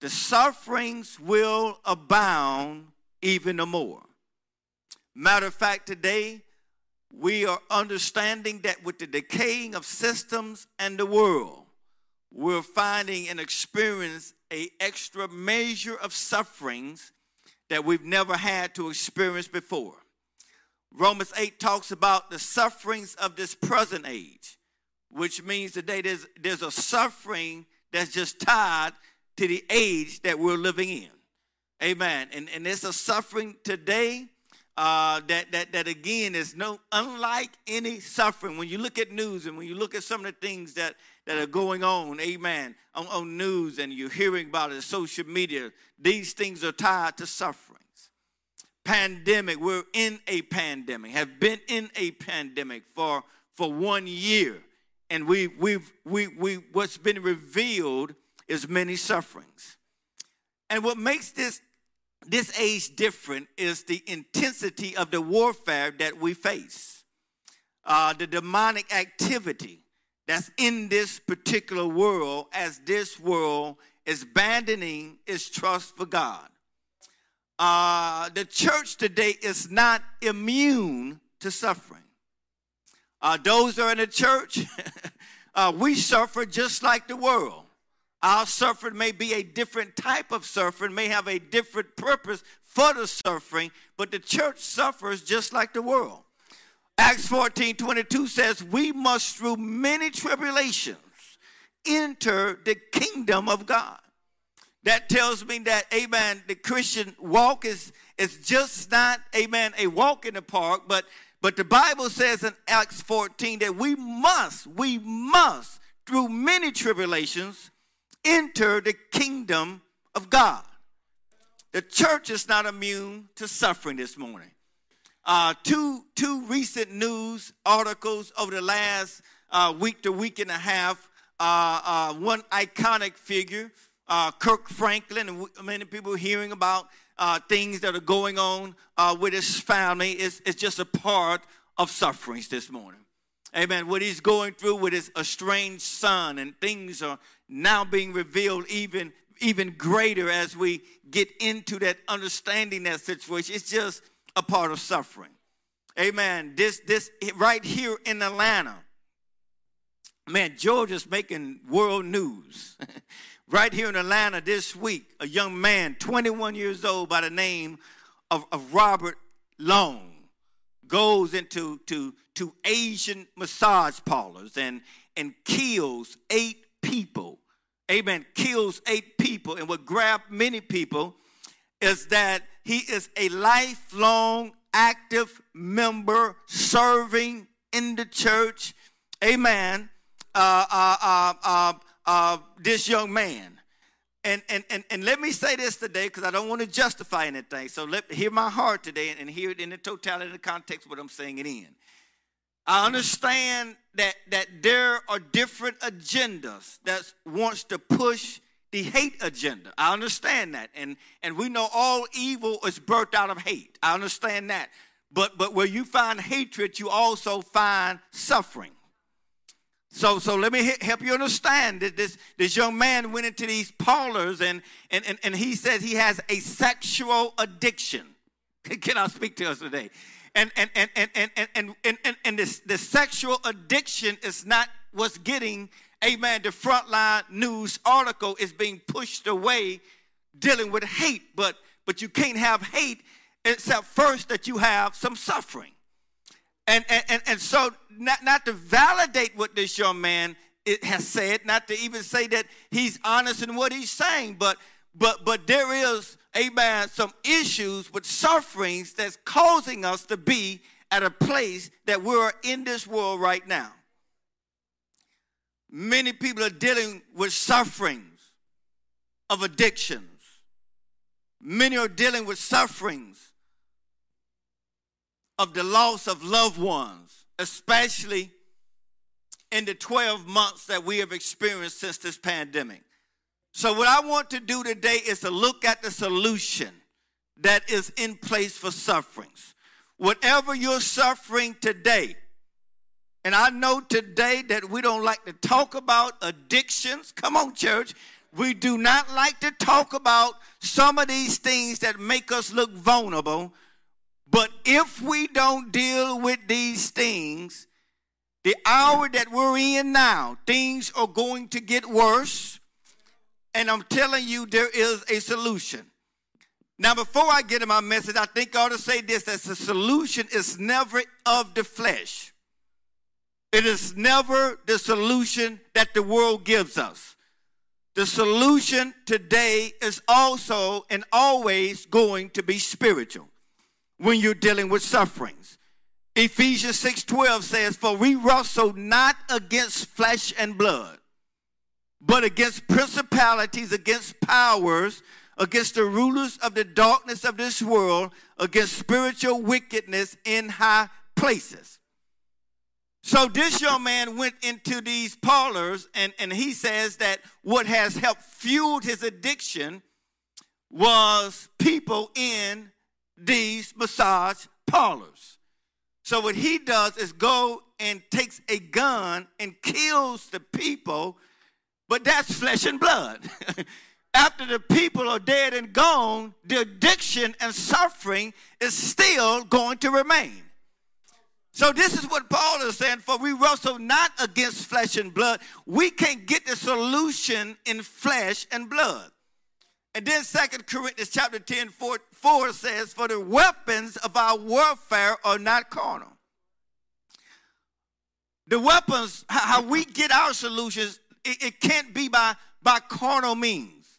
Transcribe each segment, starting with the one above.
the sufferings will abound even the more. Matter of fact, today we are understanding that with the decaying of systems and the world, we're finding and experience a extra measure of sufferings that we've never had to experience before. Romans 8 talks about the sufferings of this present age, which means today there's, there's a suffering that's just tied to the age that we're living in. Amen. And, and there's a suffering today uh, that, that, that again is no unlike any suffering. When you look at news and when you look at some of the things that, that are going on, amen, on, on news and you're hearing about it, social media, these things are tied to sufferings. Pandemic, we're in a pandemic, have been in a pandemic for, for one year. And we, we've, we, we, what's been revealed is many sufferings. And what makes this, this age different is the intensity of the warfare that we face, uh, the demonic activity that's in this particular world as this world is abandoning its trust for God. Uh, the church today is not immune to suffering. Uh, those that are in the church, uh, we suffer just like the world. Our suffering may be a different type of suffering, may have a different purpose for the suffering, but the church suffers just like the world. Acts 14 22 says, We must, through many tribulations, enter the kingdom of God. That tells me that, amen, the Christian walk is, is just not, amen, a walk in the park, but, but the Bible says in Acts 14 that we must, we must, through many tribulations, enter the kingdom of God. The church is not immune to suffering this morning. Uh, two, two recent news articles over the last uh, week to week and a half. Uh, uh one iconic figure, uh, Kirk Franklin, and many people hearing about uh, things that are going on with his family. It's, it's just a part of sufferings this morning. Amen. What he's going through with his estranged son, and things are now being revealed even even greater as we get into that understanding that situation. It's just a part of suffering. Amen. This this right here in Atlanta. Man, Georgia's making world news. right here in Atlanta this week, a young man, 21 years old, by the name of, of Robert Long, goes into to, to Asian massage parlors and, and kills eight people. Amen. Kills eight people. And what grabbed many people is that he is a lifelong active member serving in the church. Amen. Uh, uh, uh, uh, uh this young man. And, and, and, and let me say this today because I don't want to justify anything. So let hear my heart today and, and hear it in the totality of the context what I'm saying it in. I understand that, that there are different agendas that wants to push the hate agenda. I understand that. And, and we know all evil is birthed out of hate. I understand that. But, but where you find hatred, you also find suffering. So, so let me help you understand that this, this young man went into these parlors and, and, and, and he says he has a sexual addiction. Can I speak to us today? And, and, and, and, and, and, and, and, and this, the sexual addiction is not what's getting, amen, the frontline news article is being pushed away dealing with hate. But, but you can't have hate except first that you have some suffering. And, and, and, so, not, not to validate what this young man it has said, not to even say that he's honest in what he's saying, but, but, but there is, amen, some issues with sufferings that's causing us to be at a place that we're in this world right now. Many people are dealing with sufferings of addictions. Many are dealing with sufferings of the loss of loved ones, especially in the 12 months that we have experienced since this pandemic. So, what I want to do today is to look at the solution that is in place for sufferings. Whatever you're suffering today, and I know today that we don't like to talk about addictions. Come on, church. We do not like to talk about some of these things that make us look vulnerable. But if we don't deal with these things, the hour that we're in now, things are going to get worse. And I'm telling you, there is a solution. Now, before I get to my message, I think I ought to say this that the solution is never of the flesh. It is never the solution that the world gives us. The solution today is also and always going to be spiritual when you're dealing with sufferings. Ephesians 6:12 says, "For we wrestle not against flesh and blood, but against principalities, against powers, against the rulers of the darkness of this world, against spiritual wickedness in high places. So this young man went into these parlors, and, and he says that what has helped fueled his addiction was people in these massage parlors. So what he does is go and takes a gun and kills the people, but that's flesh and blood. after the people are dead and gone, the addiction and suffering is still going to remain. So, this is what Paul is saying for we wrestle not against flesh and blood. We can't get the solution in flesh and blood. And then Second Corinthians chapter 10, 4, 4 says, For the weapons of our warfare are not carnal. The weapons, how we get our solutions, it, it can't be by, by carnal means.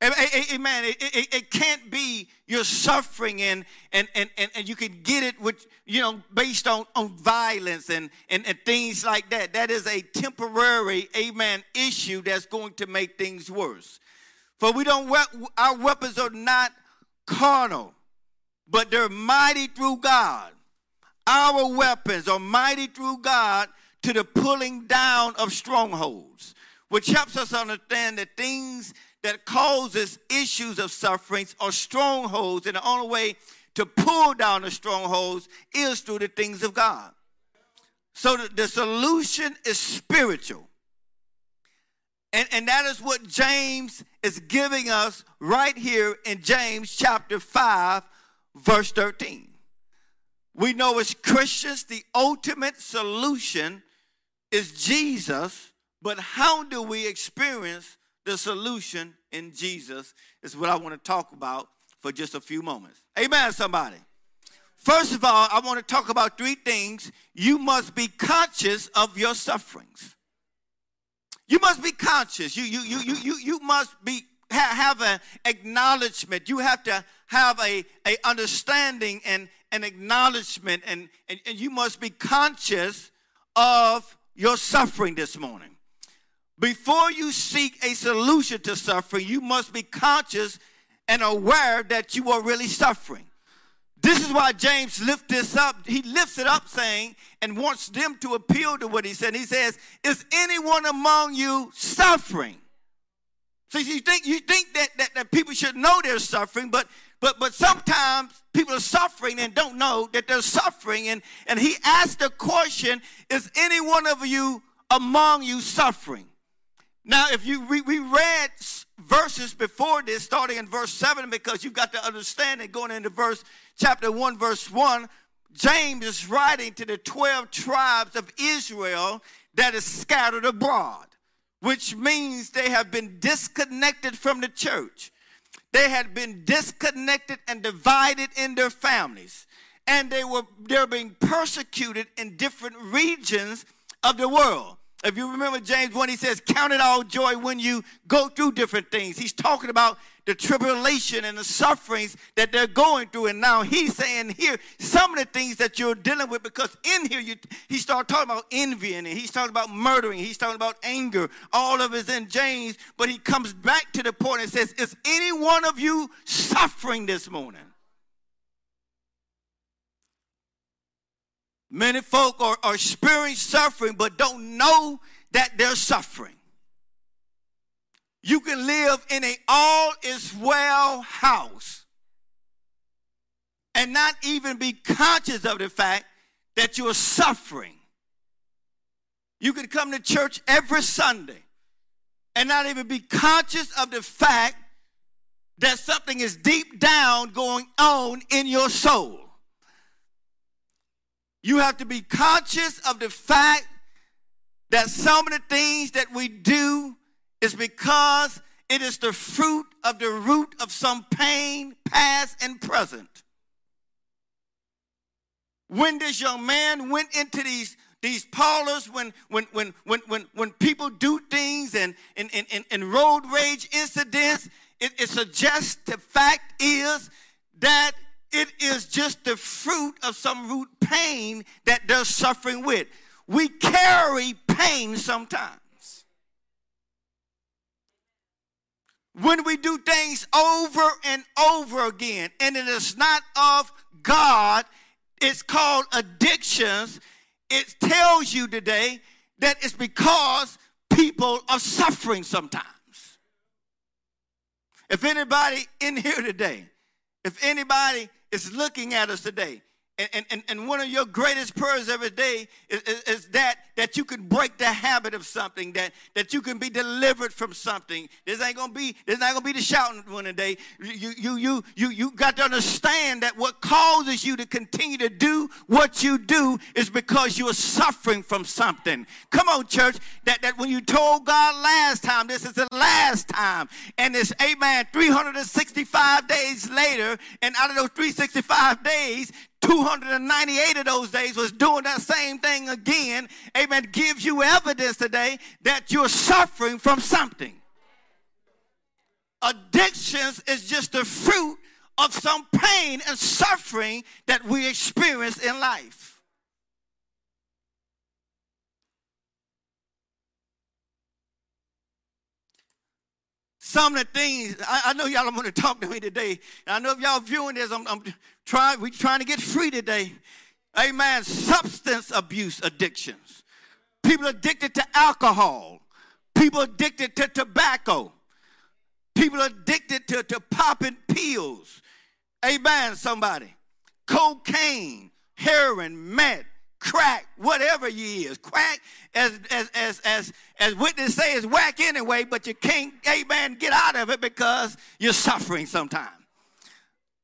Amen. It, it, it, can't be your suffering and, and, and, and, and you can get it with, you know, based on, on violence and, and, and things like that. That is a temporary, amen, issue that's going to make things worse. For we don't, our weapons are not carnal, but they're mighty through God. Our weapons are mighty through God to the pulling down of strongholds, which helps us understand that things that causes issues of sufferings or strongholds, and the only way to pull down the strongholds is through the things of God. So the, the solution is spiritual. And, and that is what James is giving us right here in James chapter 5, verse 13. We know as Christians, the ultimate solution is Jesus, but how do we experience the solution in Jesus is what I want to talk about for just a few moments. Amen, somebody. First of all, I want to talk about three things. You must be conscious of your sufferings. You must be conscious. You, you, you, you, you, you must be have an acknowledgement. You have to have a, a understanding and an acknowledgement, and, and, and you must be conscious of your suffering this morning. Before you seek a solution to suffering, you must be conscious and aware that you are really suffering. This is why James lifts this up. He lifts it up saying and wants them to appeal to what he said. He says, Is anyone among you suffering? So you think you think that, that, that people should know they're suffering, but but but sometimes people are suffering and don't know that they're suffering. And, and he asked the question, Is any one of you among you suffering? Now, if you we, we read verses before this, starting in verse 7, because you've got to understand it going into verse chapter 1, verse 1, James is writing to the 12 tribes of Israel that is scattered abroad, which means they have been disconnected from the church. They had been disconnected and divided in their families. And they were they're being persecuted in different regions of the world. If you remember James 1, he says, Count it all joy when you go through different things. He's talking about the tribulation and the sufferings that they're going through. And now he's saying here some of the things that you're dealing with because in here you, he started talking about envying and he's talking about murdering. He's talking about anger. All of it's in James. But he comes back to the point and says, Is any one of you suffering this morning? Many folk are, are experiencing suffering but don't know that they're suffering. You can live in a all is well house and not even be conscious of the fact that you're suffering. You can come to church every Sunday and not even be conscious of the fact that something is deep down going on in your soul. You have to be conscious of the fact that some of the things that we do is because it is the fruit of the root of some pain, past and present. When this young man went into these these parlors when when when when when, when people do things and and, and, and road rage incidents, it, it suggests the fact is that it is just the fruit of some root pain that they're suffering with. We carry pain sometimes. When we do things over and over again, and it is not of God, it's called addictions. It tells you today that it's because people are suffering sometimes. If anybody in here today, if anybody is looking at us today and, and, and one of your greatest prayers every day is, is, is, that that you can break the habit of something, that, that you can be delivered from something. This ain't gonna be this not gonna be the shouting one day. You you you you you got to understand that what causes you to continue to do what you do is because you are suffering from something. Come on, church. That that when you told God last time, this is the last time, and it's amen, 365 days later, and out of those 365 days, 298 of those days was doing that same thing again, amen, gives you evidence today that you're suffering from something. Addictions is just the fruit of some pain and suffering that we experience in life. Some of the things, I, I know y'all are going to talk to me today. I know if y'all viewing this, I'm, I'm trying, we're trying to get free today. Amen. Substance abuse addictions. People addicted to alcohol. People addicted to tobacco. People addicted to, to popping pills. Amen, somebody. Cocaine, heroin, meth, crack, whatever you is. Crack, as as as as as witnesses say, is whack anyway, but you can't, amen, get out of it because you're suffering sometimes.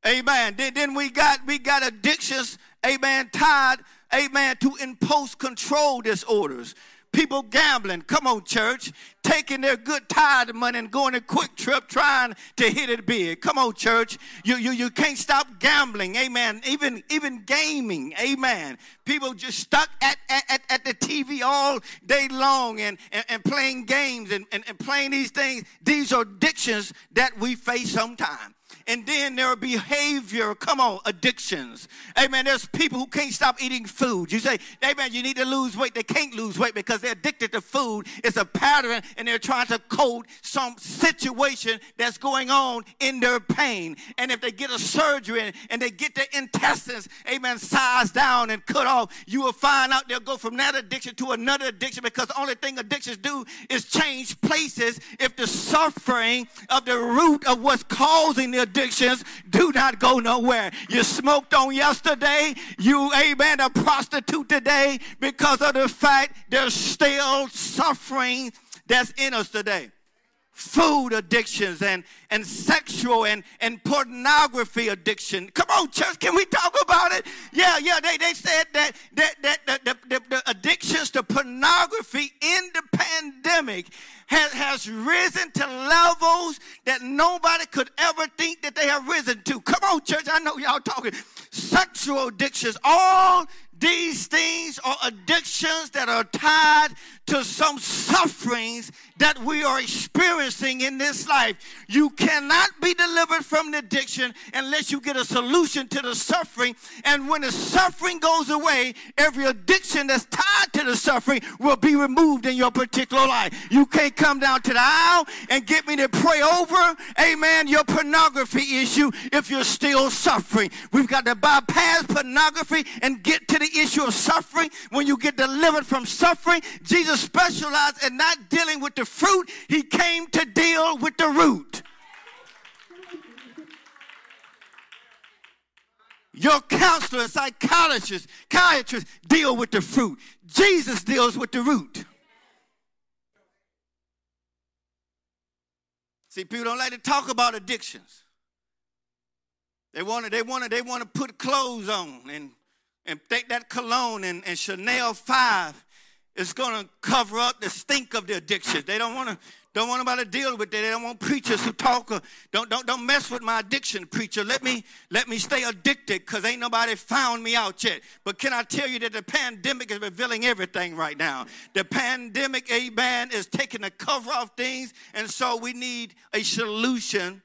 Amen. Then, we got we got addictions, amen, tied, amen, to impulse control disorders. People gambling, come on, church, taking their good tithe money and going a quick trip trying to hit it big. Come on, church. You, you, you can't stop gambling, amen. Even, even gaming, amen. People just stuck at, at, at the TV all day long and, and, and playing games and, and, and playing these things. These are addictions that we face sometimes. And then there are behavior, come on, addictions. Amen. There's people who can't stop eating food. You say, Amen, you need to lose weight. They can't lose weight because they're addicted to food. It's a pattern and they're trying to code some situation that's going on in their pain. And if they get a surgery and they get their intestines, amen, sized down and cut off, you will find out they'll go from that addiction to another addiction because the only thing addictions do is change places if the suffering of the root of what's causing the addiction addictions do not go nowhere. You smoked on yesterday, you, amen, a prostitute today because of the fact there's still suffering that's in us today food addictions and, and sexual and, and pornography addiction. Come on, church, can we talk about it? Yeah, yeah, they, they said that, that, that, that the, the, the addictions to pornography in the pandemic has, has risen to levels that nobody could ever think that they have risen to. Come on, church, I know y'all talking. Sexual addictions, all these things are addictions that are tied to some sufferings that we are experiencing in this life. You cannot be delivered from the addiction unless you get a solution to the suffering. And when the suffering goes away, every addiction that's tied to the suffering will be removed in your particular life. You can't come down to the aisle and get me to pray over, amen, your pornography issue if you're still suffering. We've got to bypass pornography and get to the issue of suffering. When you get delivered from suffering, Jesus specialized in not dealing with the fruit, he came to deal with the root. Your counselor, psychologist, psychiatrist deal with the fruit. Jesus deals with the root. See, people don't like to talk about addictions. They want to, they want to, they want to put clothes on and, and take that cologne and, and Chanel 5 is going to cover up the stink of the addiction. They don't want to don't want nobody to deal with it. They don't want preachers who talk. Or, don't, don't, don't mess with my addiction, preacher. Let me, let me stay addicted because ain't nobody found me out yet. But can I tell you that the pandemic is revealing everything right now? The pandemic, amen, is taking the cover off things. And so we need a solution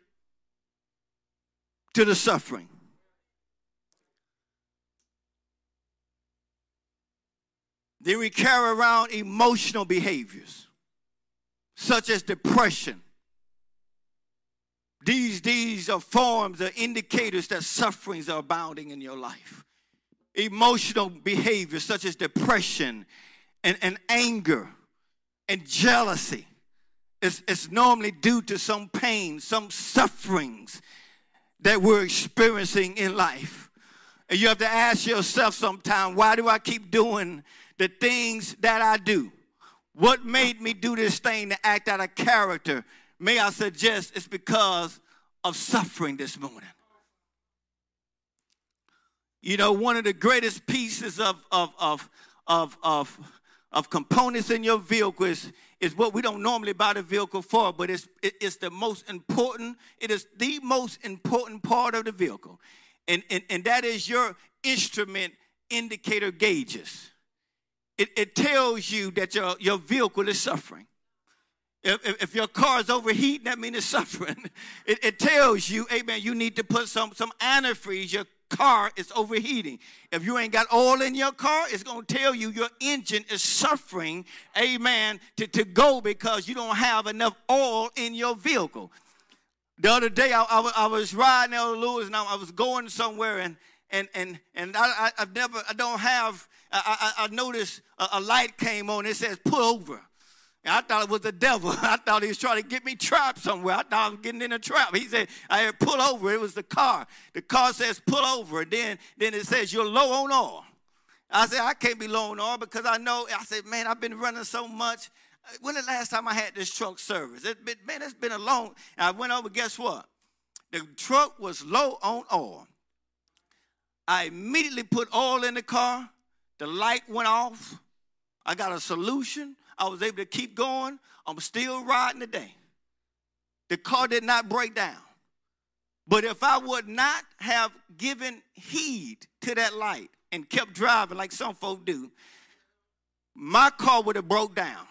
to the suffering. Then we carry around emotional behaviors such as depression. These, these are forms or indicators that sufferings are abounding in your life. Emotional behaviors such as depression and, and anger and jealousy is, is normally due to some pain, some sufferings that we're experiencing in life. And you have to ask yourself sometime, why do I keep doing the things that I do? What made me do this thing to act out of character? May I suggest it's because of suffering this morning. You know, one of the greatest pieces of, of, of, of, of, of components in your vehicle is, is what we don't normally buy the vehicle for, but it's, it, it's the most important, it is the most important part of the vehicle. And, and, and that is your instrument indicator gauges it, it tells you that your, your vehicle is suffering. If, if, your car is overheating, that means it's suffering. It, it, tells you, amen, you need to put some, some antifreeze. Your car is overheating. If you ain't got oil in your car, it's going to tell you your engine is suffering, amen, to, to go because you don't have enough oil in your vehicle. The other day, I, I, I was riding Elder Lewis and I, I was going somewhere and, and, and, and I, I've never, I don't have I, I, I noticed a, a, light came on. It says, pull over. And I thought it was the devil. I thought he was trying to get me trapped somewhere. I thought I was getting in a trap. He said, I had pull over. It was the car. The car says, pull over. And then, then it says, you're low on oil. I said, I can't be low on oil because I know, I said, man, I've been running so much. When the last time I had this truck service? It been, man, it's been a long. I went over, guess what? The truck was low on oil. I immediately put oil in the car. The light went off. I got a solution. I was able to keep going. I'm still riding today. The car did not break down. But if I would not have given heed to that light and kept driving like some folk do, my car would have broke down.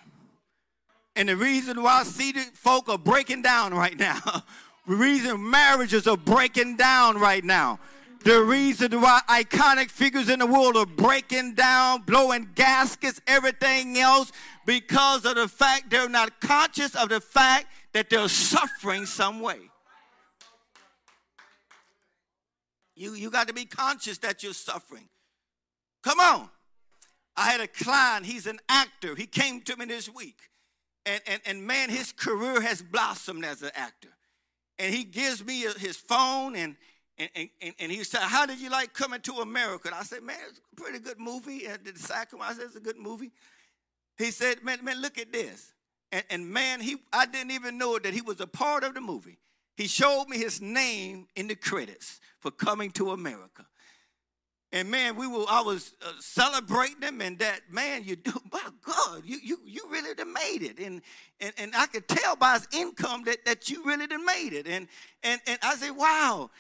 And the reason why seated folk are breaking down right now, the reason marriages are breaking down right now, the reason why iconic figures in the world are breaking down, blowing gaskets, everything else, because of the fact they're not conscious of the fact that they're suffering some way. You, you got to be conscious that you're suffering. Come on. I had a client, he's an actor. He came to me this week. And, and, and man, his career has blossomed as an actor. And he gives me his phone and and, and, and, he said, How did you like coming to America? And I said, Man, it's a pretty good movie. And the Sacrament, I said, It's a good movie. He said, Man, man look at this. And, and man, he, I didn't even know that he was a part of the movie. He showed me his name in the credits for coming to America. And man, we were I was uh, celebrating him and that man, you do my God, you you you really done made it. And and, and I could tell by his income that, that you really done made it. And and and I said, wow.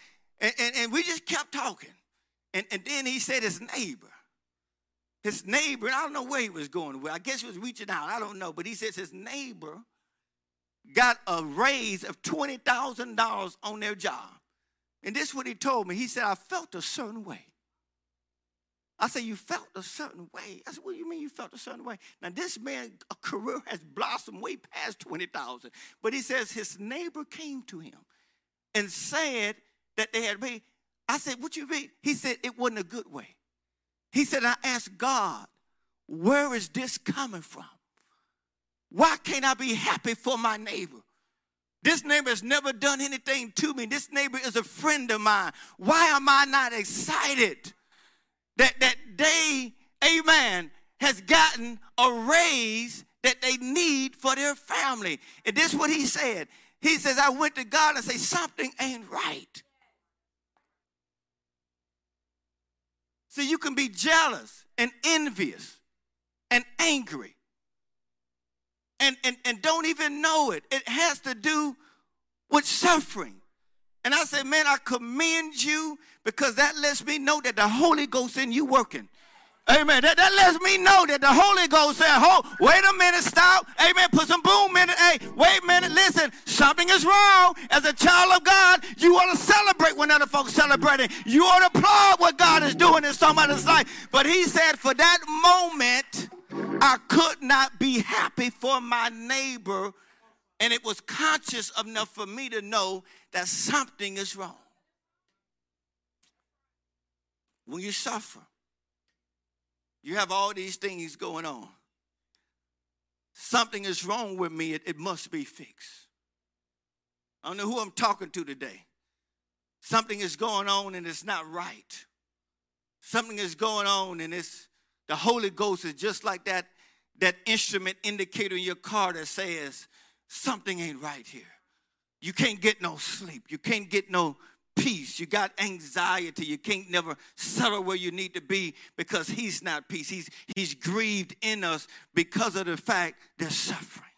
And, and, and we just kept talking. And, and then he said his neighbor, his neighbor, I don't know where he was going with. I guess he was reaching out. I don't know. But he says his neighbor got a raise of $20,000 on their job. And this is what he told me. He said, I felt a certain way. I said, You felt a certain way. I said, What do you mean you felt a certain way? Now, this man, a career has blossomed way past 20,000. But he says his neighbor came to him and said that they had made. I said, What you mean? He said, It wasn't a good way. He said, I asked God, Where is this coming from? Why can't I be happy for my neighbor? This neighbor has never done anything to me. This neighbor is a friend of mine. Why am I not excited that, that they, amen, has gotten a raise that they need for their family? And this is what he said. He says, I went to God and say, something ain't right. See, you can be jealous and envious and angry and, and, and don't even know it. It has to do with suffering. And I said, man, I commend you because that lets me know that the Holy Ghost in you working. Amen. That, that lets me know that the Holy Ghost said, "Hold, wait a minute, stop. Amen. Put some boom in it. Hey, wait a minute. Listen, something is wrong. As a child of God, you ought to celebrate when other folks celebrating. You ought to applaud what God is doing in somebody's life. But He said, for that moment, I could not be happy for my neighbor, and it was conscious enough for me to know that something is wrong. When you suffer you have all these things going on. Something is wrong with me, it, it must be fixed. I don't know who I'm talking to today. Something is going on and it's not right. Something is going on and it's the Holy Ghost is just like that, that instrument indicator in your car that says something ain't right here. You can't get no sleep. You can't get no peace. You got anxiety. You can't never settle where you need to be because he's not peace. He's, he's grieved in us because of the fact there's sufferings.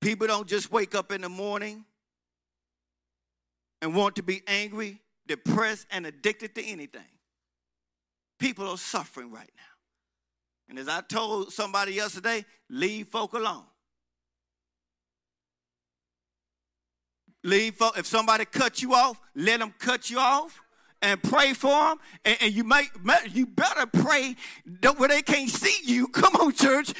People don't just wake up in the morning and want to be angry, depressed, and addicted to anything. People are suffering right now. And as I told somebody yesterday, leave folk alone. Leave. for, If somebody cut you off, let them cut you off and pray for them. And, and, you might, you better pray where they can't see you. Come on, church,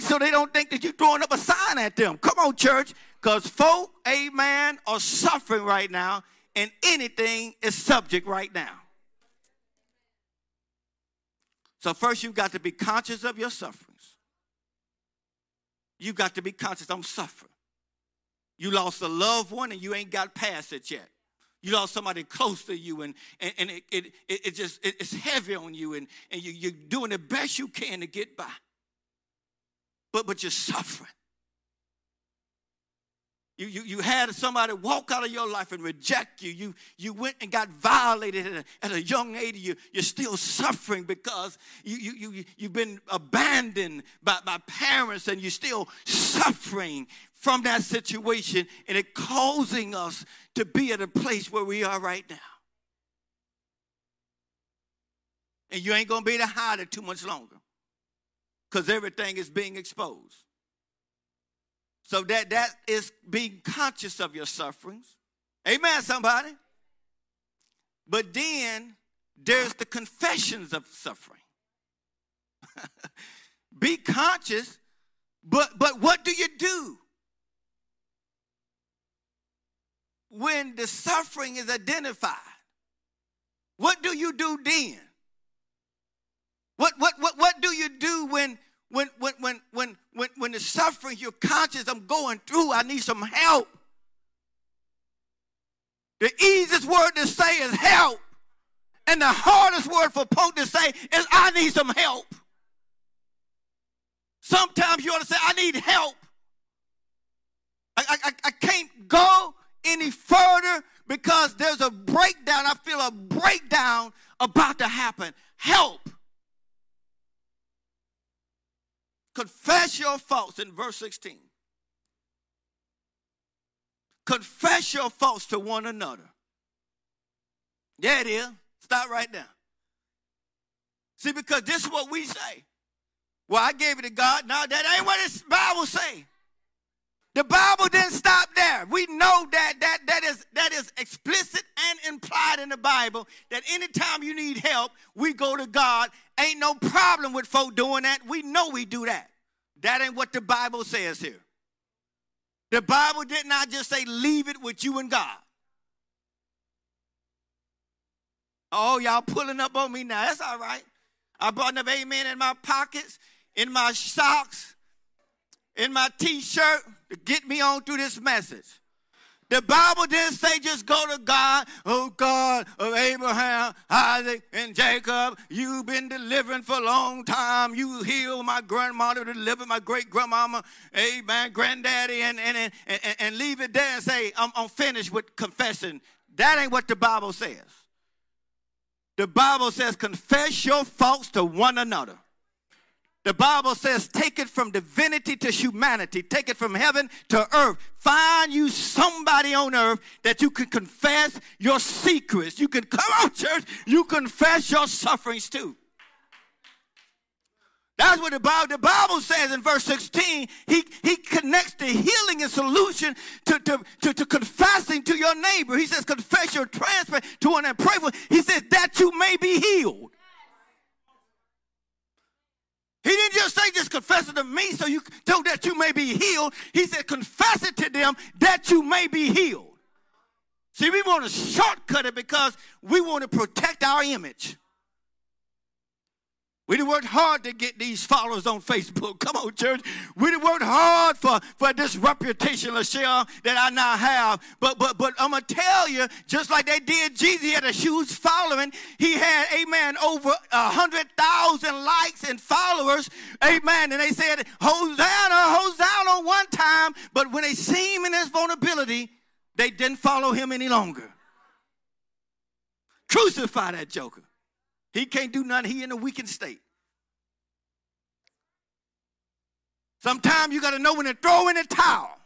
so they don't think that you're throwing up a sign at them. Come on, church, because folk, amen, are suffering right now, and anything is subject right now. So first, you've got to be conscious of your sufferings. You've got to be conscious. I'm suffering. You lost a loved one and you ain't got past it yet. You lost somebody close to you and, and, and it, it, it, just it, it's heavy on you and, and you, you're doing the best you can to get by. But but you're suffering. You, you, you had somebody walk out of your life and reject you. You, you went and got violated at a, at a young age. You, you're still suffering because you, you, you, you've been abandoned by, by parents and you're still suffering from that situation and it causing us to be at a place where we are right now. And you ain't going to be able to hide it too much longer because everything is being exposed. So that that is being conscious of your sufferings. Amen, somebody. But then there's the confessions of suffering. Be conscious, but but what do you do? when the suffering is identified? What do you do then? What, what, what, what do you do when, when, when, when, when, when, when the suffering, you're conscious, I'm going through, I need some help? The easiest word to say is help. And the hardest word for Pope to say is I need some help. Sometimes you ought to say, I need help. I, I, I can't go any further because there's a breakdown. I feel a breakdown about to happen. Help. Confess your faults in verse 16. Confess your faults to one another. Yeah, it is. Stop right now. See, because this is what we say. Well, I gave it to God. No, that ain't what the Bible say. The Bible didn't stop there. We know that that that is that is explicit and implied in the Bible that anytime you need help, we go to God. Ain't no problem with folk doing that. We know we do that. That ain't what the Bible says here. The Bible did not just say leave it with you and God. Oh, y'all pulling up on me now. That's all right. I brought enough amen in my pockets, in my socks, in my t-shirt to get me on through this message. The Bible didn't say just go to God, oh God of Abraham, Isaac, and Jacob. You've been delivering for a long time. You healed my grandmother, delivered my great grandmama, amen, granddaddy, and, and, and, and, and leave it there and say, I'm, I'm finished with confessing. That ain't what the Bible says. The Bible says, confess your faults to one another. The Bible says, take it from divinity to humanity, take it from heaven to earth. Find you somebody on earth that you can confess your secrets. You can come out, church, you confess your sufferings too. That's what the Bible, the Bible says in verse 16. He, he connects the healing and solution to, to, to, to confessing to your neighbor. He says, confess your transfer to one and pray for. He says, that you may be healed. He didn't just say, just confess it to me so you so that you may be healed. He said, confess it to them that you may be healed. See, we want to shortcut it because we want to protect our image. We done worked hard to get these followers on Facebook. Come on, church. We done worked hard for, for this reputation, Lachelle, that I now have. But but but I'm gonna tell you, just like they did Jesus, he had a huge following. He had, amen, over a hundred thousand likes and followers. Amen. And they said, Hosanna, Hosanna one time. But when they see him in his vulnerability, they didn't follow him any longer. Crucify that joker. He can't do nothing. He in a weakened state. Sometimes you got to know when to throw in the towel.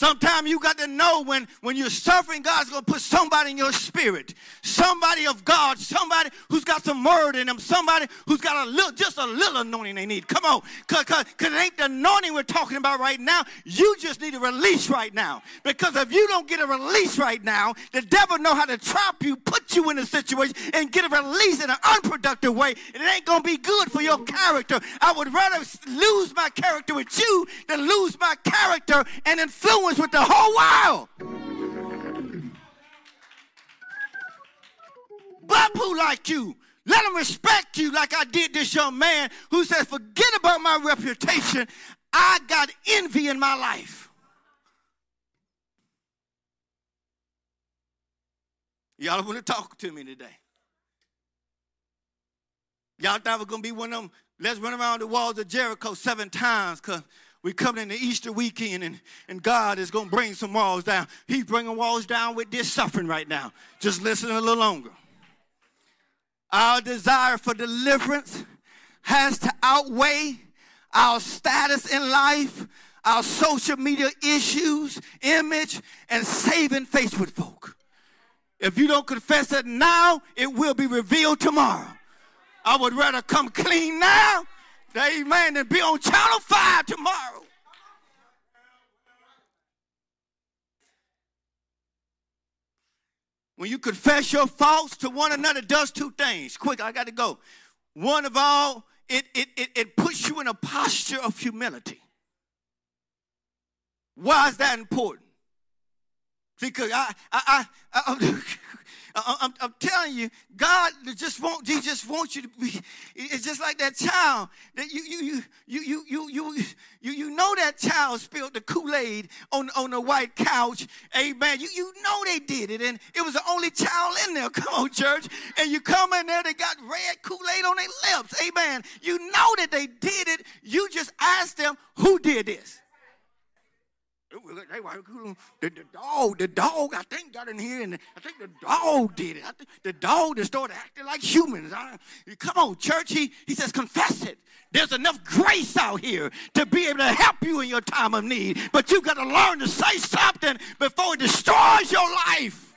Sometimes you got to know when, when you're suffering, God's going to put somebody in your spirit. Somebody of God, somebody who's got some word in them, somebody who's got a little, just a little anointing they need. Come on, because it ain't the anointing we're talking about right now. You just need a release right now. Because if you don't get a release right now, the devil know how to trap you, put you in a situation, and get a release in an unproductive way. And it ain't going to be good for your character. I would rather lose my character with you than lose my character and influence influence with the whole world. Bapu like you. Let them respect you like I did this young man who says, forget about my reputation. I got envy in my life. Y'all want to talk to me today? Y'all thought we're going to be one of them, let's run around the walls of Jericho seven times because we coming in the Easter weekend and, and God is going to bring some walls down. He's bringing walls down with this suffering right now. Just listen a little longer. Our desire for deliverance has to outweigh our status in life, our social media issues, image, and saving face with folk. If you don't confess it now, it will be revealed tomorrow. I would rather come clean now Amen. And be on Channel 5 tomorrow. When you confess your faults to one another, does two things. Quick, I got to go. One of all, it, it, it, it puts you in a posture of humility. Why is that important? Because I, I, I, I I'm, I'm, telling you, God just won't. He just wants you to be. It's just like that child that you you you you you you you you, you know that child spilled the Kool Aid on on the white couch. Amen. You you know they did it, and it was the only child in there. Come on, church. And you come in there, they got red Kool Aid on their lips. Amen. You know that they did it. You just ask them who did this. The, the dog, the dog, I think got in here, and I think the dog did it. Think the dog that started acting like humans. I, come on, church. He, he says, confess it. There's enough grace out here to be able to help you in your time of need. But you've got to learn to say something before it destroys your life.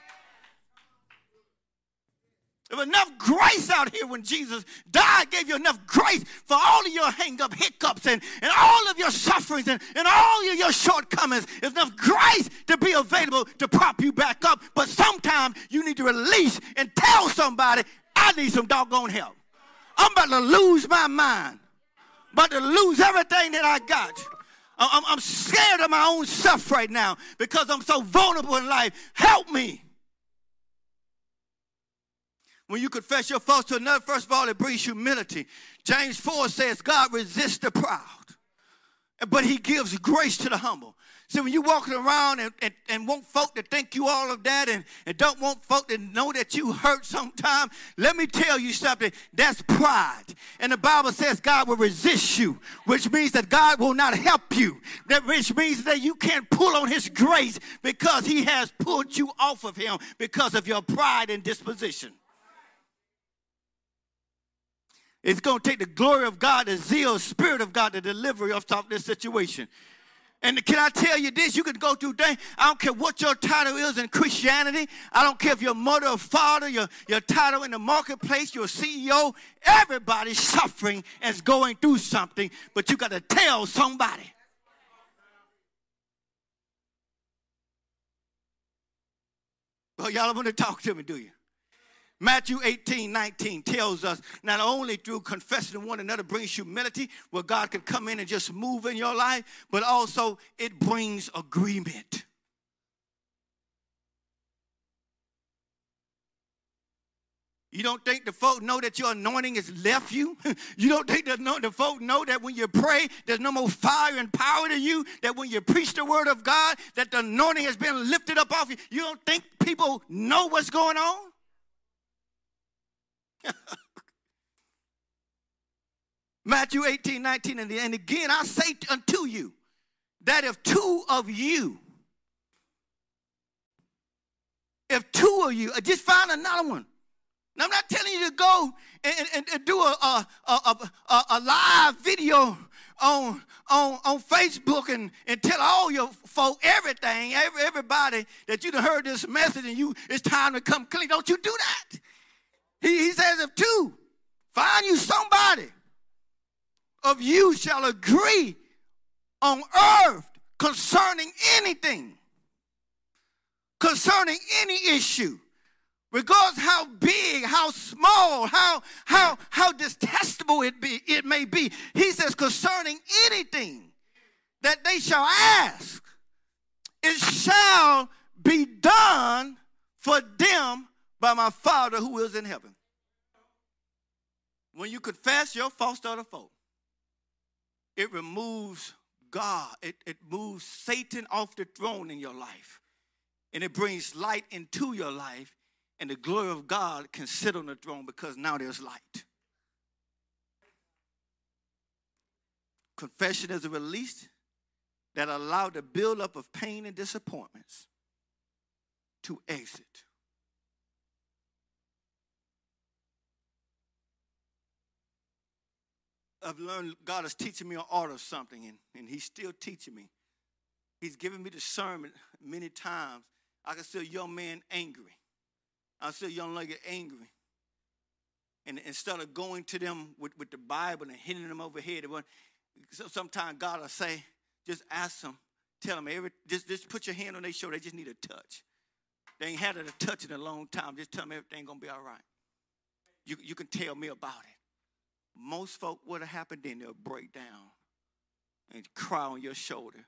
There was enough grace out here when Jesus died, gave you enough grace for all of your hang up hiccups and, and all of your sufferings and, and all of your shortcomings. There's enough grace to be available to prop you back up. But sometimes you need to release and tell somebody, I need some doggone help. I'm about to lose my mind, about to lose everything that I got. I'm, I'm scared of my own self right now because I'm so vulnerable in life. Help me when you confess your faults to another, first of all, it brings humility. James 4 says, God resists the proud, but he gives grace to the humble. See, when you're walking around and, and, and want folk to think you all of that and, and don't want folk to know that you hurt sometime, let me tell you something. That's pride. And the Bible says God will resist you, which means that God will not help you. That which means that you can't pull on his grace because he has pulled you off of him because of your pride and disposition. It's going to take the glory of God, the zeal, spirit of God to deliver you off top of this situation. And can I tell you this? You can go through things. I don't care what your title is in Christianity. I don't care if you're mother or father, your, your title in the marketplace, your CEO. Everybody's suffering and is going through something, but you got to tell somebody. Well, y'all want to talk to me, do you? Matthew 18, 19 tells us not only through confessing one another brings humility, where God can come in and just move in your life, but also it brings agreement. You don't think the folk know that your anointing has left you? you don't think that the folk know that when you pray, there's no more fire and power to you? That when you preach the word of God, that the anointing has been lifted up off you? You don't think people know what's going on? Matthew 18, 19, and, and again I say unto you that if two of you, if two of you, uh, just find another one. Now, I'm not telling you to go and, and, and do a, a, a, a, a live video on, on, on Facebook and, and tell all your folk everything, every, everybody that you have heard this message and you it's time to come clean. Don't you do that. He, he says, if two, find you somebody of you shall agree on earth concerning anything, concerning any issue, regardless how big, how small, how how how detestable it be it may be. He says concerning anything that they shall ask, it shall be done for them by my Father who is in heaven. When you confess your faults to other folk, it removes God, it, it moves Satan off the throne in your life. And it brings light into your life, and the glory of God can sit on the throne because now there's light. Confession is a release that allowed the buildup of pain and disappointments to exit. I've learned God is teaching me an art of something, and, and He's still teaching me. He's given me discernment many times. I can see a young man angry. I see a young lady angry. And instead of going to them with, with the Bible and hitting them over head, sometimes God will say, just ask them, tell them, every, just, just put your hand on their shoulder. They just need a touch. They ain't had a touch in a long time. Just tell them everything's going to be all right. You, you can tell me about it most folk would have happened then they'll break down and cry on your shoulder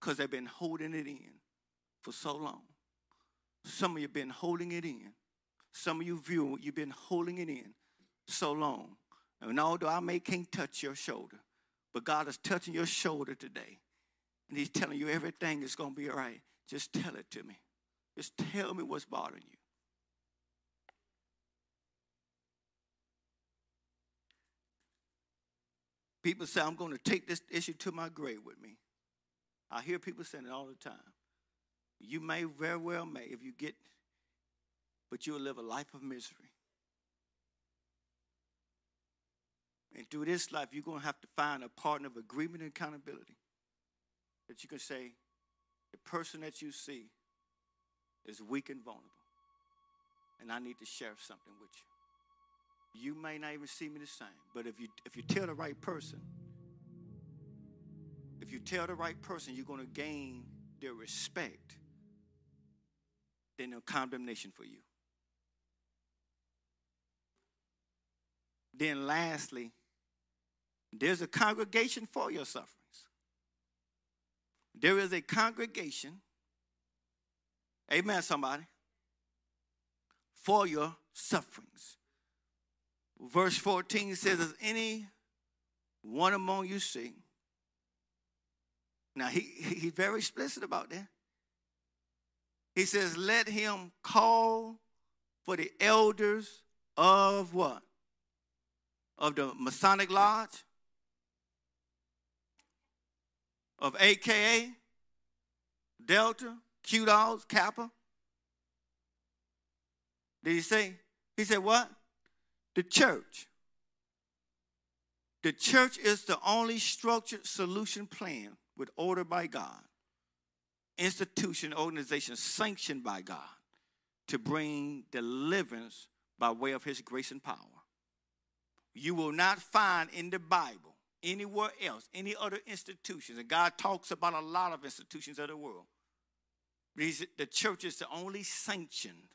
because they've been holding it in for so long. Some of you have been holding it in. Some of you view you've been holding it in so long. And although I may can't touch your shoulder, but God is touching your shoulder today. And He's telling you everything is going to be all right. Just tell it to me. Just tell me what's bothering you. People say, I'm going to take this issue to my grave with me. I hear people saying it all the time. You may very well may if you get, but you'll live a life of misery. And through this life, you're going to have to find a partner of agreement and accountability that you can say, the person that you see is weak and vulnerable, and I need to share something with you you may not even see me the same. But if you if you tell the right person, if you tell the right person, you're going to gain their respect, then no condemnation for you. Then lastly, there's a congregation for your sufferings. There is a congregation, amen, somebody, for your sufferings. Verse 14 says, Is any one among you sick? Now, he, he's very explicit about that. He says, let him call for the elders of what? Of the Masonic Lodge? Of AKA? Delta? Q Dogs? Kappa? Did he say? He said, what? The church. The church is the only structured solution plan with order by God, institution, organization sanctioned by God to bring deliverance by way of his grace and power. You will not find in the Bible anywhere else, any other institutions, and God talks about a lot of institutions of the world. The church is the only sanctioned,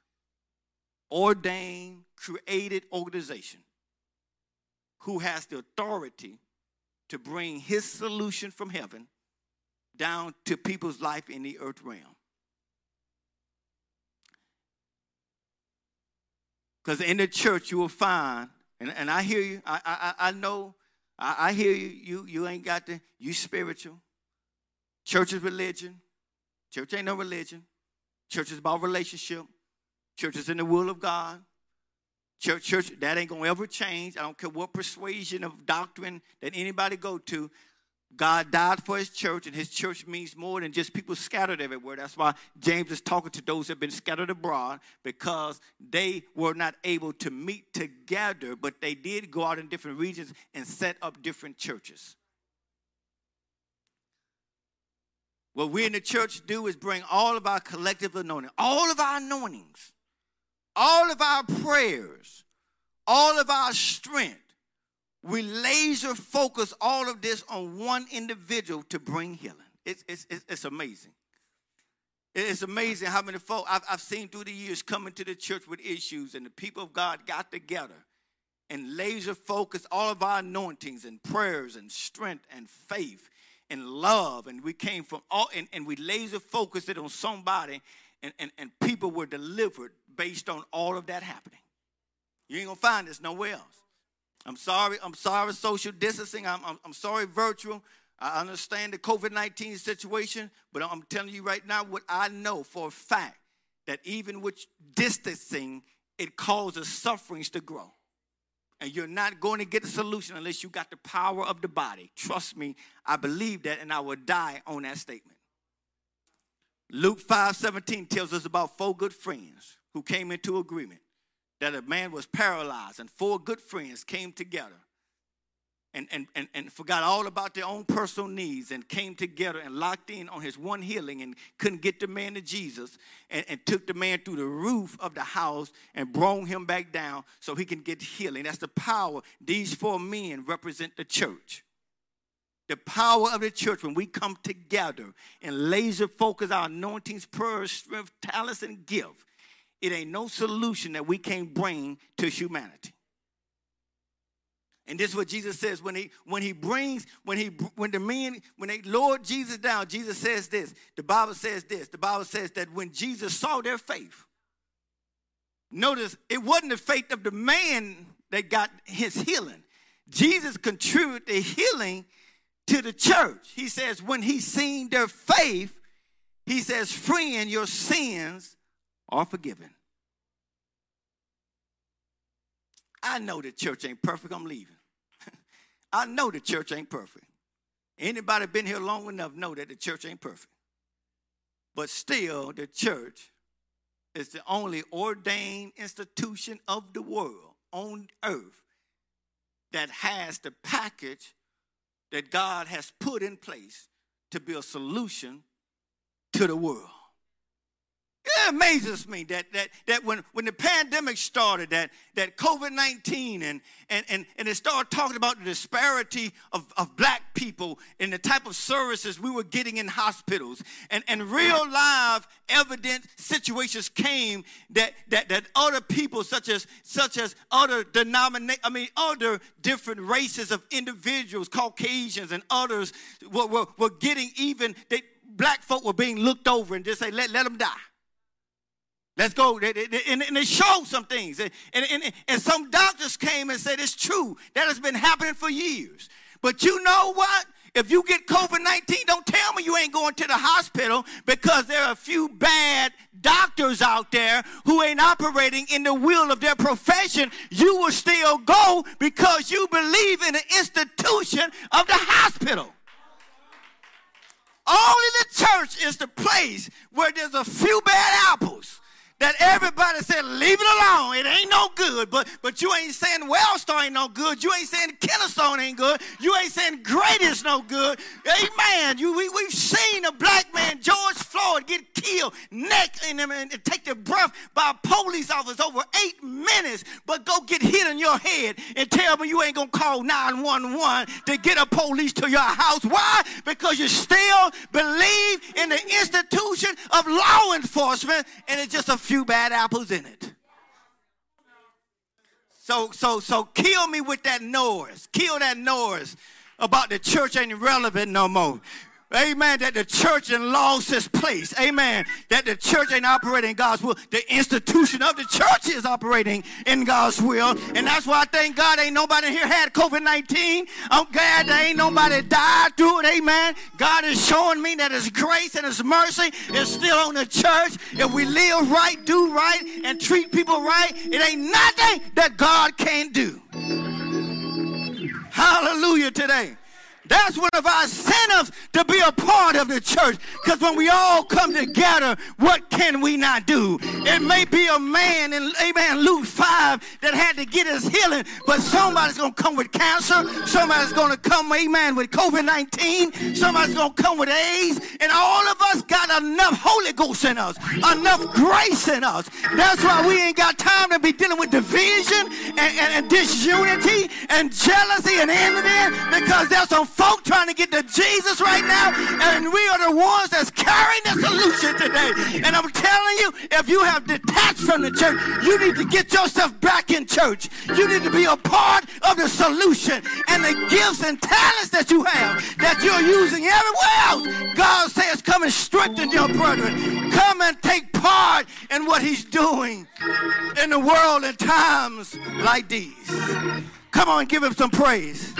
ordained, created organization who has the authority to bring his solution from heaven down to people's life in the earth realm. Because in the church you will find, and, and I hear you, I, I, I know, I, I hear you, you, you ain't got the, you spiritual. Church is religion. Church ain't no religion. Church is about relationship. Church is in the will of God. Church, church, that ain't gonna ever change. I don't care what persuasion of doctrine that anybody go to. God died for his church, and his church means more than just people scattered everywhere. That's why James is talking to those that have been scattered abroad because they were not able to meet together, but they did go out in different regions and set up different churches. What we in the church do is bring all of our collective anointing, all of our anointings, all of our prayers, all of our strength we laser focus all of this on one individual to bring healing. It's, it's, it's amazing. It's amazing how many folk I've, I've seen through the years coming to the church with issues, and the people of God got together and laser focus all of our anointings and prayers and strength and faith and love. And we came from all, and, and we laser focused it on somebody, and, and, and people were delivered based on all of that happening. You ain't gonna find this nowhere else. I'm sorry. I'm sorry, social distancing. I'm, I'm, I'm sorry, virtual. I understand the COVID 19 situation, but I'm telling you right now what I know for a fact that even with distancing, it causes sufferings to grow. And you're not going to get a solution unless you got the power of the body. Trust me, I believe that, and I will die on that statement. Luke 5 17 tells us about four good friends who came into agreement that a man was paralyzed, and four good friends came together and, and, and, and forgot all about their own personal needs and came together and locked in on his one healing and couldn't get the man to Jesus and, and took the man through the roof of the house and brought him back down so he can get healing. That's the power. These four men represent the church. The power of the church when we come together and laser focus our anointings, prayers, strength, talents, and gift it ain't no solution that we can't bring to humanity. And this is what Jesus says when he when he brings when he when the men when they lowered Jesus down, Jesus says this. The Bible says this. The Bible says that when Jesus saw their faith, notice it wasn't the faith of the man that got his healing. Jesus contributed the healing to the church. He says when he seen their faith, he says, "Friend, your sins are forgiven. I know the church ain't perfect. I'm leaving. I know the church ain't perfect. Anybody been here long enough know that the church ain't perfect. But still, the church is the only ordained institution of the world on earth that has the package that God has put in place to be a solution to the world. It amazes me that that that when, when the pandemic started, that that COVID-19 and and and, and it started talking about the disparity of, of black people and the type of services we were getting in hospitals. And, and real live evident situations came that that that other people such as such as other denominate I mean other different races of individuals, Caucasians and others were, were, were getting even they black folk were being looked over and just say, let, let them die. Let's go. And it showed some things. And, and, and some doctors came and said it's true. That has been happening for years. But you know what? If you get COVID 19, don't tell me you ain't going to the hospital because there are a few bad doctors out there who ain't operating in the will of their profession. You will still go because you believe in the institution of the hospital. Only the church is the place where there's a few bad apples that everybody said, leave it alone. It ain't no good. But but you ain't saying Wellstar ain't no good. You ain't saying Kennesaw ain't good. You ain't saying Grady is no good. Amen. You we, we've seen a black man, George Floyd, get killed, neck in him, and, take the breath by a police officer over eight minutes. But go get hit in your head and tell me you ain't gonna call 911 to get a police to your house. Why? Because you still believe in the institution of law enforcement, and it's just a few bad apples in it. So, so, so kill me with that noise. Kill that noise about the church ain't relevant no more. Amen. That the church and lost its place. Amen. That the church ain't operating God's will. The institution of the church is operating in God's will. And that's why I thank God ain't nobody here had COVID 19. I'm glad there ain't nobody died through it. Amen. God is showing me that His grace and His mercy is still on the church. If we live right, do right, and treat people right, it ain't nothing that God can't do. Hallelujah today. That's one of our incentives to be a part of the church. Because when we all come together, what can we not do? It may be a man in Amen Luke 5 that had to get his healing, but somebody's gonna come with cancer, somebody's gonna come, amen, with COVID-19, somebody's gonna come with AIDS, and all of us got enough Holy Ghost in us, enough grace in us. That's why we ain't got time to be dealing with division and, and, and disunity and jealousy and envy because there's some folk trying to get to Jesus right now, and we are the ones that's carrying the solution today. And I'm telling you, if you have detached from the church, you need to get yourself back in church. You need to be a part of the solution and the gifts and talents that you have that you're using everywhere else. God says, come and strengthen your brethren. Come and take part in what he's doing in the world in times like these. Come on, give him some praise.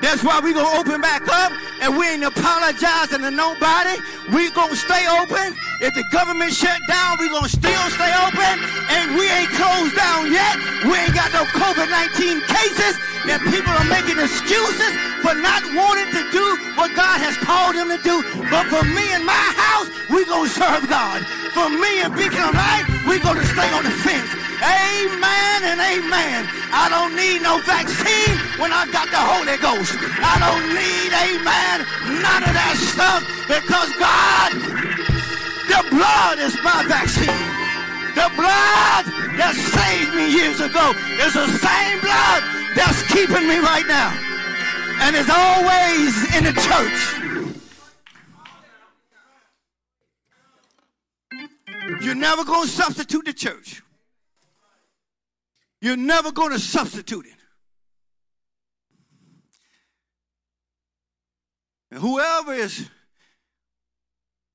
That's why we gonna open back up and we ain't apologizing to nobody. We gonna stay open. If the government shut down, we gonna still stay open. And we ain't closed down yet. We ain't got no COVID-19 cases. And people are making excuses for not wanting to do what God has called them to do. But for me and my house, we gonna serve God. For me and Beacon Light, we gonna stay on the fence. Amen and amen. I don't need no vaccine when I got the Holy Ghost. I don't need, amen, none of that stuff because God, the blood is my vaccine. The blood that saved me years ago is the same blood that's keeping me right now. And is always in the church. You're never going to substitute the church. You're never going to substitute it. And whoever is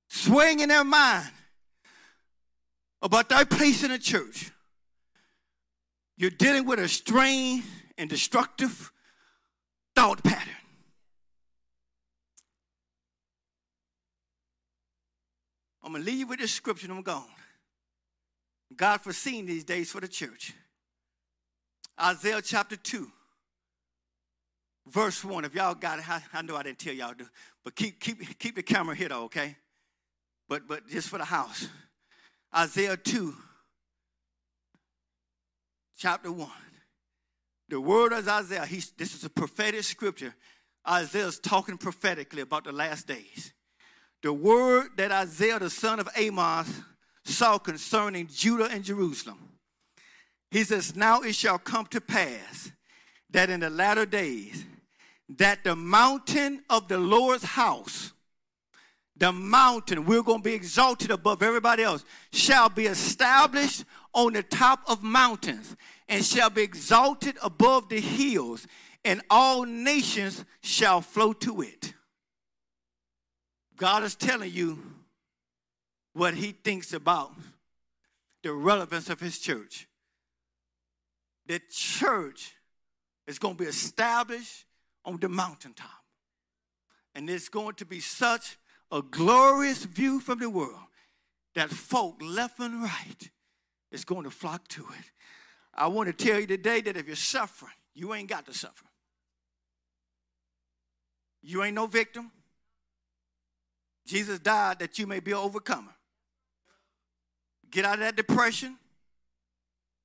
swaying in their mind about their place in the church, you're dealing with a strange and destructive thought pattern. I'm going to leave you with this scripture and I'm gone. God foreseen these days for the church. Isaiah chapter 2, verse 1. If y'all got it, I, I know I didn't tell y'all to, but keep, keep, keep the camera here though, okay? But, but just for the house. Isaiah 2, chapter 1. The word of Isaiah, he's, this is a prophetic scripture. Isaiah is talking prophetically about the last days. The word that Isaiah, the son of Amos, saw concerning Judah and Jerusalem he says, Now it shall come to pass that in the latter days, that the mountain of the Lord's house, the mountain, we're going to be exalted above everybody else, shall be established on the top of mountains and shall be exalted above the hills, and all nations shall flow to it. God is telling you what he thinks about the relevance of his church the church is going to be established on the mountaintop. And it's going to be such a glorious view from the world that folk left and right is going to flock to it. I want to tell you today that if you're suffering, you ain't got to suffer. You ain't no victim. Jesus died that you may be an overcomer. Get out of that depression.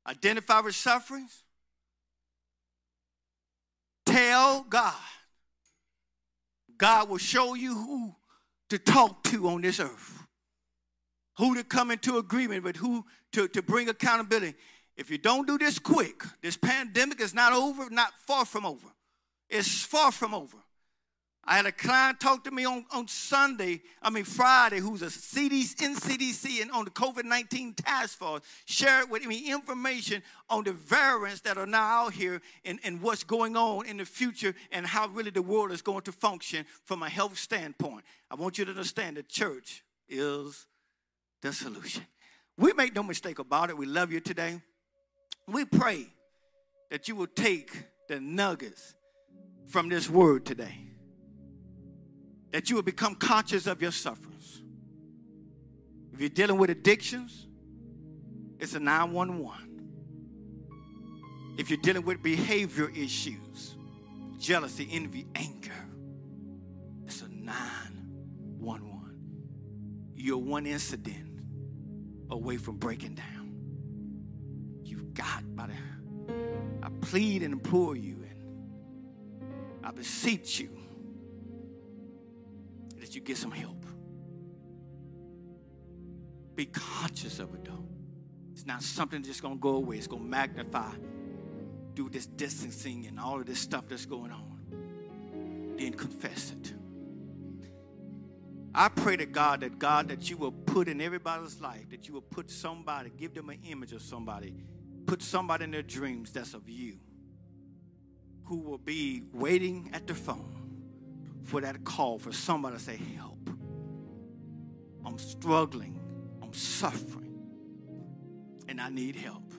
Identify with sufferings. Tell God. God will show you who to talk to on this earth, who to come into agreement with, who to, to bring accountability. If you don't do this quick, this pandemic is not over, not far from over. It's far from over. I had a client talk to me on, on Sunday, I mean Friday, who's a CDC, in CDC and on the COVID-19 task force, shared with me information on the variants that are now out here and, and what's going on in the future and how really the world is going to function from a health standpoint. I want you to understand the church is the solution. We make no mistake about it. We love you today. We pray that you will take the nuggets from this word today that you will become conscious of your sufferings. If you're dealing with addictions, it's a 911. If you're dealing with behavior issues, jealousy, envy, anger, it's a 911. You're one incident away from breaking down. You've got, by the, I plead and implore you, and I beseech you you get some help. Be conscious of it though. It's not something that's gonna go away, it's gonna magnify, do this distancing and all of this stuff that's going on. Then confess it. I pray to God that God that you will put in everybody's life, that you will put somebody, give them an image of somebody, put somebody in their dreams that's of you, who will be waiting at the phone for that call for somebody to say, Help. I'm struggling. I'm suffering. And I need help.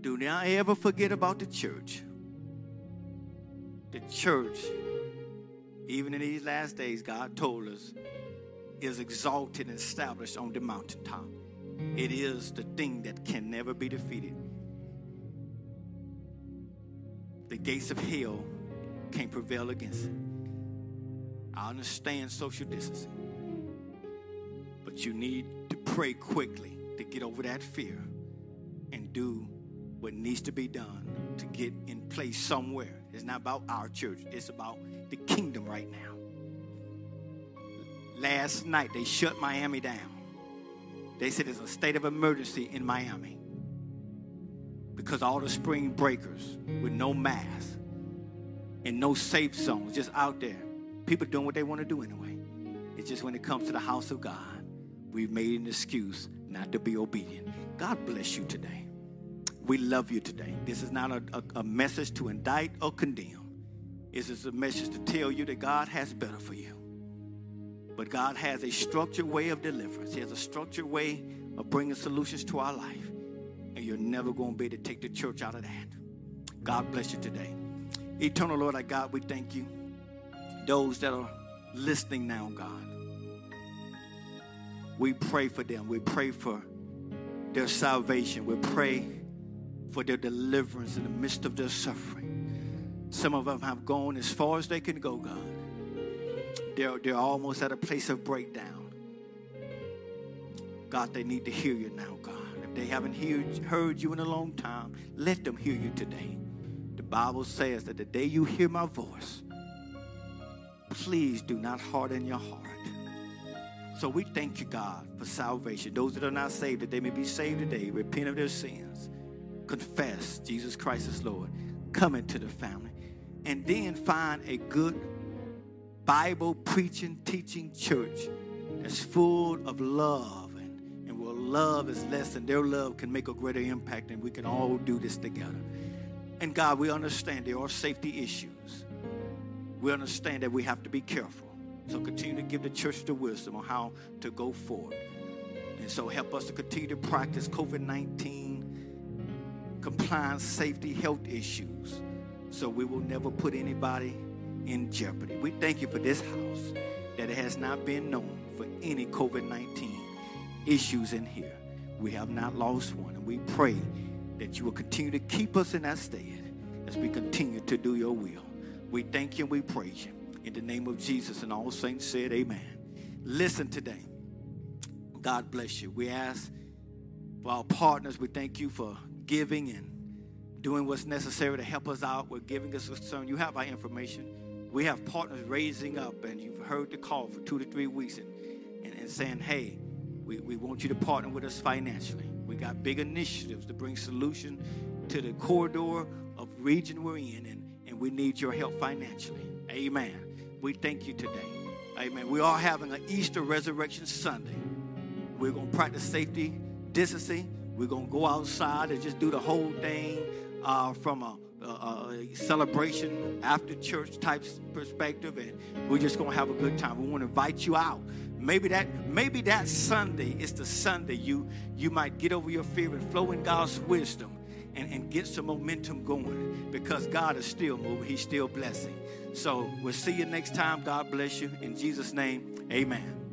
Do not ever forget about the church. The church, even in these last days, God told us, is exalted and established on the mountaintop. It is the thing that can never be defeated. The gates of hell can't prevail against it. I understand social distancing, but you need to pray quickly to get over that fear and do what needs to be done to get in place somewhere. It's not about our church, it's about the kingdom right now. Last night, they shut Miami down. They said it's a state of emergency in Miami because all the spring breakers with no mask in no safe zones, just out there. People doing what they want to do anyway. It's just when it comes to the house of God, we've made an excuse not to be obedient. God bless you today. We love you today. This is not a, a, a message to indict or condemn. This is a message to tell you that God has better for you. But God has a structured way of deliverance. He has a structured way of bringing solutions to our life. And you're never going to be able to take the church out of that. God bless you today. Eternal Lord, our God, we thank you. Those that are listening now, God, we pray for them. We pray for their salvation. We pray for their deliverance in the midst of their suffering. Some of them have gone as far as they can go, God. They're, they're almost at a place of breakdown. God, they need to hear you now, God. If they haven't heard, heard you in a long time, let them hear you today. Bible says that the day you hear my voice, please do not harden your heart. So we thank you, God, for salvation. Those that are not saved, that they may be saved today, repent of their sins, confess Jesus Christ is Lord, come into the family, and then find a good Bible preaching, teaching church that's full of love. And, and where love is less than their love can make a greater impact, and we can all do this together. And God, we understand there are safety issues. We understand that we have to be careful. So continue to give the church the wisdom on how to go forward. And so help us to continue to practice COVID 19 compliance, safety, health issues. So we will never put anybody in jeopardy. We thank you for this house that it has not been known for any COVID 19 issues in here. We have not lost one. And we pray that you will continue to keep us in that stead as we continue to do your will. We thank you and we praise you. In the name of Jesus and all saints said, Amen. Listen today. God bless you. We ask for our partners. We thank you for giving and doing what's necessary to help us out with giving us a concern. You have our information. We have partners raising up, and you've heard the call for two to three weeks and, and, and saying, hey, we, we want you to partner with us financially. Got big initiatives to bring solution to the corridor of region we're in, and, and we need your help financially. Amen. We thank you today. Amen. We are having an Easter Resurrection Sunday. We're going to practice safety, distancing. We're going to go outside and just do the whole thing uh, from a, a, a, celebration after church type perspective, and we're just going to have a good time. We want to invite you out. Maybe that maybe that Sunday is the Sunday you you might get over your fear and flow in God's wisdom and, and get some momentum going because God is still moving. He's still blessing. So we'll see you next time. God bless you. In Jesus' name, amen.